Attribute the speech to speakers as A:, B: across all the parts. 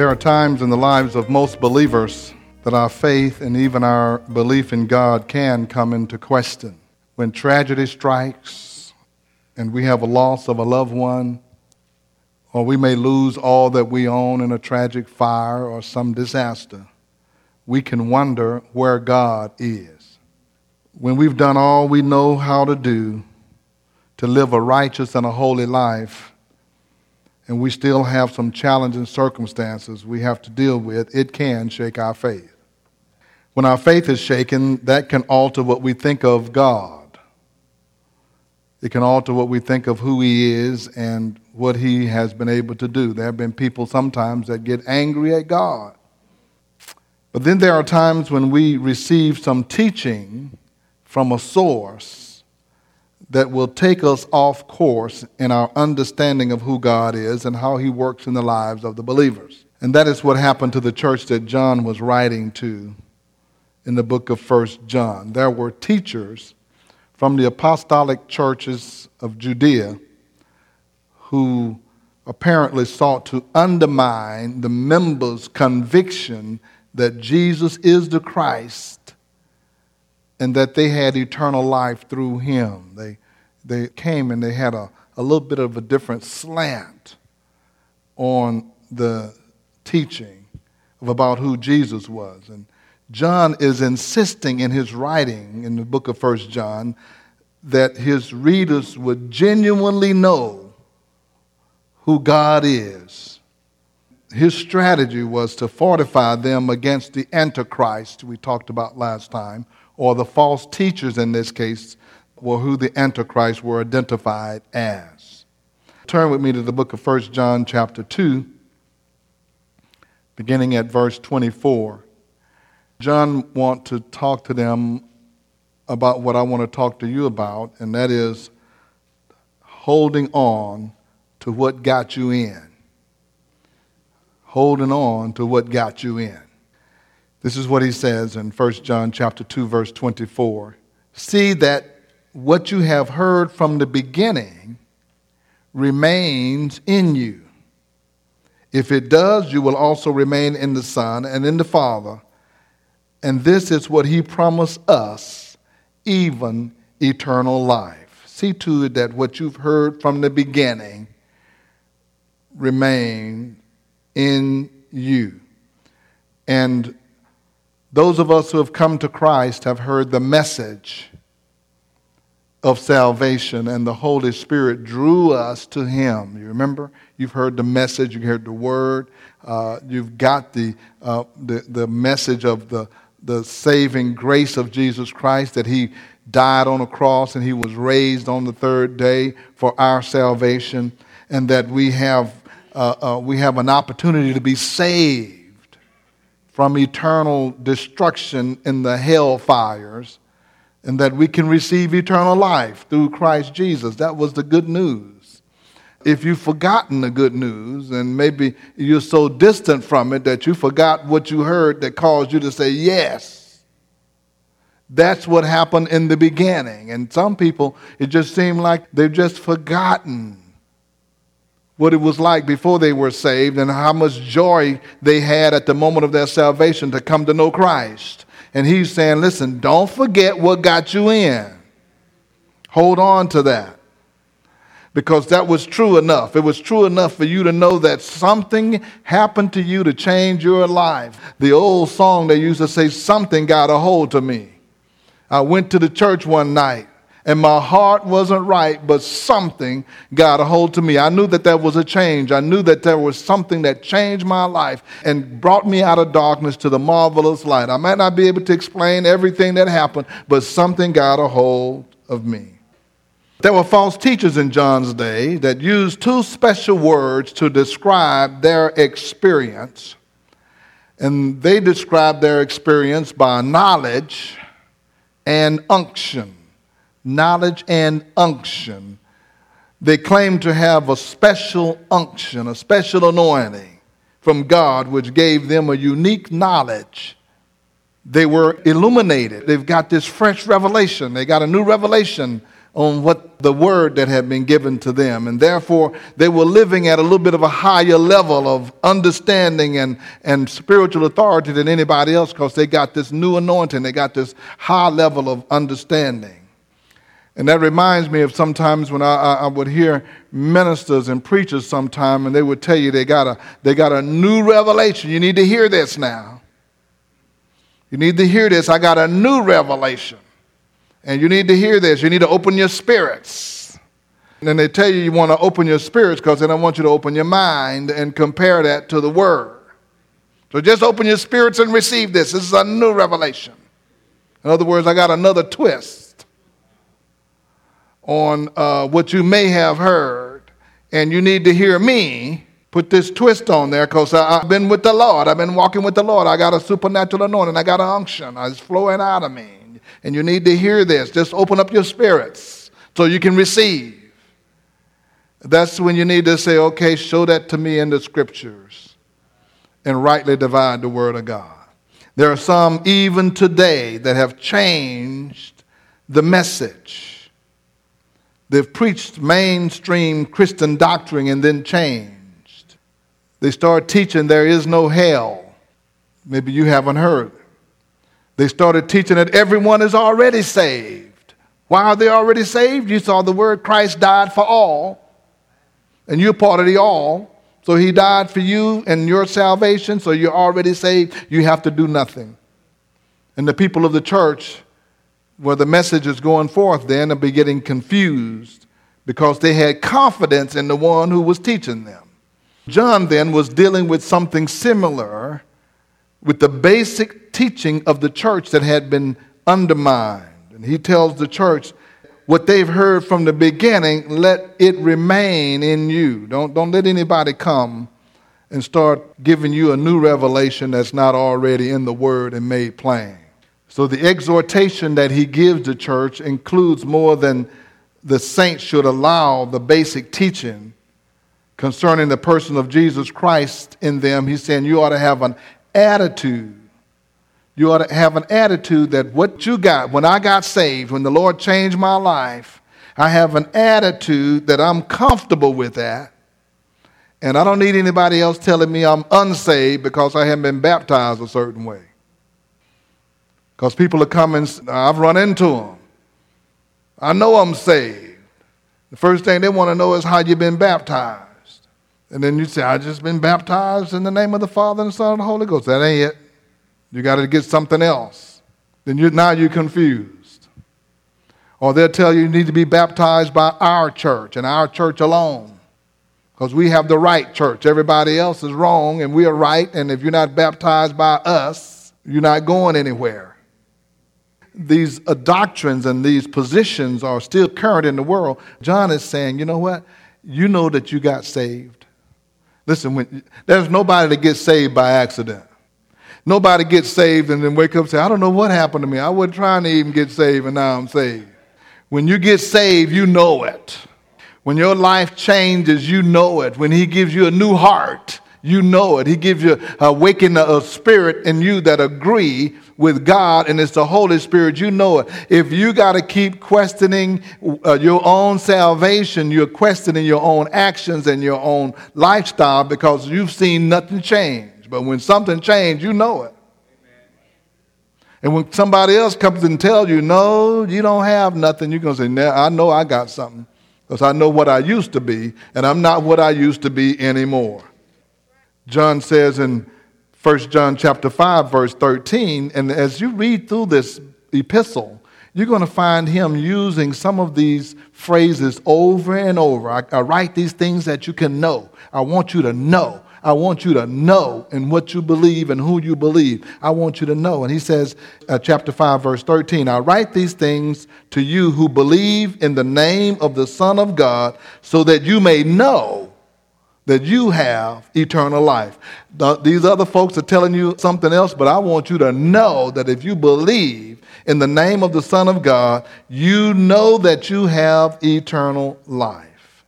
A: There are times in the lives of most believers that our faith and even our belief in God can come into question. When tragedy strikes and we have a loss of a loved one, or we may lose all that we own in a tragic fire or some disaster, we can wonder where God is. When we've done all we know how to do to live a righteous and a holy life, and we still have some challenging circumstances we have to deal with, it can shake our faith. When our faith is shaken, that can alter what we think of God. It can alter what we think of who He is and what He has been able to do. There have been people sometimes that get angry at God. But then there are times when we receive some teaching from a source that will take us off course in our understanding of who God is and how He works in the lives of the believers. And that is what happened to the church that John was writing to in the book of First John. There were teachers from the apostolic churches of Judea who apparently sought to undermine the members' conviction that Jesus is the Christ and that they had eternal life through him. They, they came and they had a, a little bit of a different slant on the teaching of about who Jesus was. And John is insisting in his writing in the book of First John that his readers would genuinely know who God is. His strategy was to fortify them against the Antichrist we talked about last time, or the false teachers in this case, were who the Antichrist were identified as. Turn with me to the book of 1 John, chapter 2, beginning at verse 24. John want to talk to them about what I want to talk to you about, and that is holding on to what got you in. Holding on to what got you in. This is what he says in 1 John chapter 2 verse 24. See that what you have heard from the beginning remains in you. If it does, you will also remain in the Son and in the Father. And this is what he promised us, even eternal life. See to it that what you've heard from the beginning remain in you. And those of us who have come to Christ have heard the message of salvation, and the Holy Spirit drew us to Him. You remember? You've heard the message, you heard the word, uh, you've got the, uh, the, the message of the, the saving grace of Jesus Christ that He died on a cross and He was raised on the third day for our salvation, and that we have, uh, uh we have an opportunity to be saved from eternal destruction in the hell fires and that we can receive eternal life through Christ Jesus. That was the good news. If you've forgotten the good news and maybe you're so distant from it that you forgot what you heard that caused you to say yes, that's what happened in the beginning. And some people, it just seemed like they've just forgotten what it was like before they were saved and how much joy they had at the moment of their salvation to come to know Christ. And he's saying, listen, don't forget what got you in. Hold on to that. because that was true enough. It was true enough for you to know that something happened to you to change your life. The old song they used to say, Something got a hold to me. I went to the church one night and my heart wasn't right, but something got a hold to me. I knew that there was a change. I knew that there was something that changed my life and brought me out of darkness to the marvelous light. I might not be able to explain everything that happened, but something got a hold of me. There were false teachers in John's day that used two special words to describe their experience. And they described their experience by knowledge and unction. Knowledge and unction. They claimed to have a special unction, a special anointing from God, which gave them a unique knowledge. They were illuminated. They've got this fresh revelation. They got a new revelation on what the word that had been given to them. And therefore, they were living at a little bit of a higher level of understanding and, and spiritual authority than anybody else because they got this new anointing, they got this high level of understanding. And that reminds me of sometimes when I, I, would hear ministers and preachers sometime and they would tell you they got, a, they got a new revelation. You need to hear this now. You need to hear this. I got a new revelation. And you need to hear this. You need to open your spirits. And then they tell you you want to open your spirits because they don't want you to open your mind and compare that to the Word. So just open your spirits and receive this. This is a new revelation. In other words, I got another twist on uh, what you may have heard, and you need to hear me put this twist on there because I've been with the Lord. I've been walking with the Lord. I got a supernatural anointing. I got an unction. It's flowing out of me and you need to hear this. Just open up your spirits so you can receive. That's when you need to say, okay, show that to me in the scriptures and rightly divide the word of God. There are some even today that have changed the message. They've preached mainstream Christian doctrine and then changed. They start teaching there is no hell. Maybe you haven't heard. They started teaching that everyone is already saved. Why are they already saved? You saw the word Christ died for all, and you're part of the all. So he died for you and your salvation, so you're already saved. You have to do nothing. And the people of the church, where the message is going forth, then, will be getting confused because they had confidence in the one who was teaching them. John then was dealing with something similar with the basic teaching of the church that had been undermined. And he tells the church, what they've heard from the beginning, let it remain in you. Don't, don't let anybody come and start giving you a new revelation that's not already in the Word and made plain. So the exhortation that he gives the church includes more than the saints should allow the basic teaching concerning the person of Jesus Christ in them. He's saying you ought to have an attitude. You ought to have an attitude that what you got, when I got saved, when the Lord changed my life, I have an attitude that I'm comfortable with that. And I don't need anybody else telling me I'm unsaved because I haven't been baptized a certain way. Because people are coming, I've run into them. I know I'm saved. The first thing they want to know is how you've been baptized. And then you say, I just been baptized in the name of the Father and the Son and the Holy Ghost. That ain't it. You got to get something else. Then you now you're confused. Or they'll tell you you need to be baptized by our church and our church alone. Because we have the right church. Everybody else is wrong and we are right. And if you're not baptized by us, you're not going anywhere. These uh, doctrines and these positions are still current in the world. John is saying, you know what? You know that you got saved. Listen, when, there's nobody that gets saved by accident. Nobody gets saved and then wake up and say, I don't know what happened to me. I wasn't trying to even get saved and now I'm saved. When you get saved, you know it. When your life changes, you know it. When He gives you a new heart, you know it. He gives you awaken a spirit in you that agree with God, and it's the Holy Spirit. You know it. If you got to keep questioning uh, your own salvation, you're questioning your own actions and your own lifestyle because you've seen nothing change. But when something changes, you know it. And when somebody else comes and tells you, no, you don't have nothing, you're going to say, I know I got something. because I know what I used to be, and I'm not what I used to be anymore. John says in 1 John chapter 5 verse 13 and as you read through this epistle you're going to find him using some of these phrases over and over. I, I, write these things that you can know. I want you to know. I want you to know in what you believe and who you believe. I want you to know. And he says, uh, chapter 5, verse 13, I write these things to you who believe in the name of the Son of God, so that you may know that you have eternal life. The, these other folks are telling you something else, but I want you to know that if you believe in the name of the Son of God, you know that you have eternal life.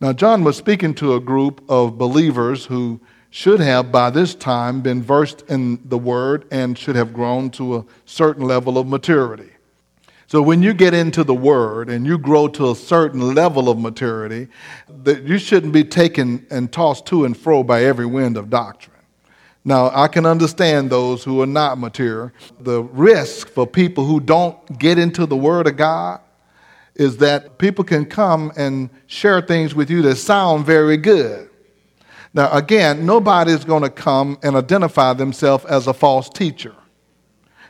A: Now, John was speaking to a group of believers who should have, by this time, been versed in the Word and should have grown to a certain level of maturity. So, when you get into the Word and you grow to a certain level of maturity, that you shouldn't be taken and tossed to and fro by every wind of doctrine. Now, I can understand those who are not mature. The risk for people who don't get into the Word of God is that people can come and share things with you that sound very good. Now, again, nobody's going to come and identify themselves as a false teacher.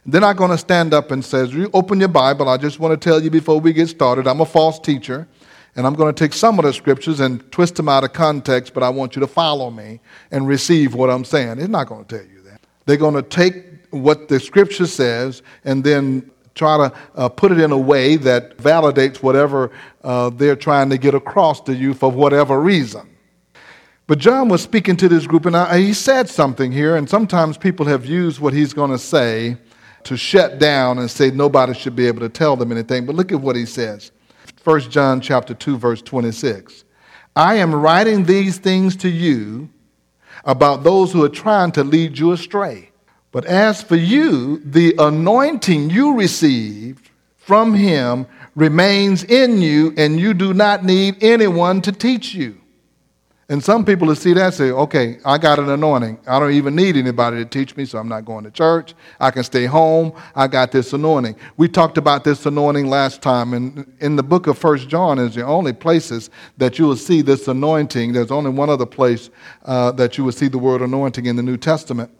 A: They're not going to stand up and say, You open your Bible. I just want to tell you before we get started, I'm a false teacher, and I'm going to take some of the scriptures and twist them out of context, but I want you to follow me and receive what I'm saying. It's not going to tell you that. They're going to take what the scripture says and then try to uh, put it in a way that validates whatever uh, they're trying to get across to you for whatever reason. But John was speaking to this group, and I, he said something here, and sometimes people have used what he's going to say to shut down and say nobody should be able to tell them anything. But look at what he says. 1 John chapter 2, verse 26. I am writing these things to you about those who are trying to lead you astray. But as for you, the anointing you received from him remains in you, and you do not need anyone to teach you. And some people will see that say, okay, I got an anointing. I don't even need anybody to teach me, so I'm not going to church. I can stay home. I got this anointing. We talked about this anointing last time, and in the book of First John is the only places that you will see this anointing. There's only one other place uh, that you will see the word anointing in the New Testament.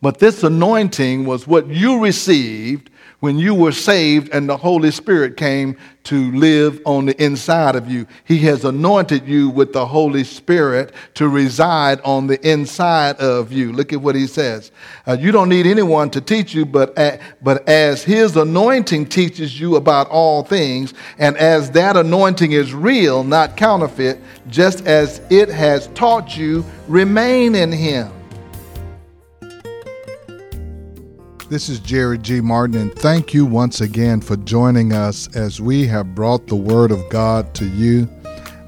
A: But this anointing was what you received when you were saved and the Holy Spirit came to live on the inside of you. He has anointed you with the Holy Spirit to reside on the inside of you. Look at what he says. Uh, you don't need anyone to teach you, but, but as his anointing teaches you about all things, and as that anointing is real, not counterfeit, just as it has taught you, remain in him. This is Jerry G. Martin, and thank you once again for joining us as we have brought the Word of God to you.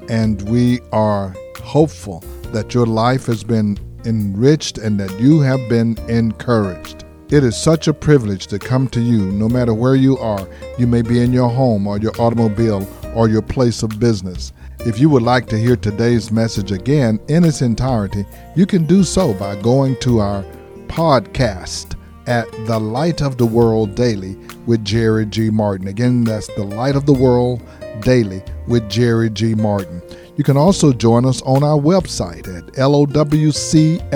A: And we are hopeful that your life has been enriched and that you have been encouraged. It is such a privilege to come to you no matter where you are. You may be in your home or your automobile or your place of business. If you would like to hear today's message again in its entirety, you can do so by going to our podcast at The Light of the World Daily with Jerry G. Martin. Again, that's The Light of the World Daily with Jerry G. Martin. You can also join us on our website at lowcf.org.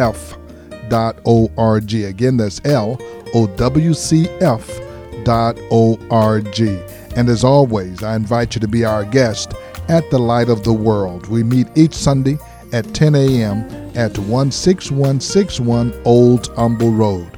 A: Again, that's lowcf.org. And as always, I invite you to be our guest at the Light of the World. We meet each Sunday at 10 a.m. at 16161 Old Humble Road.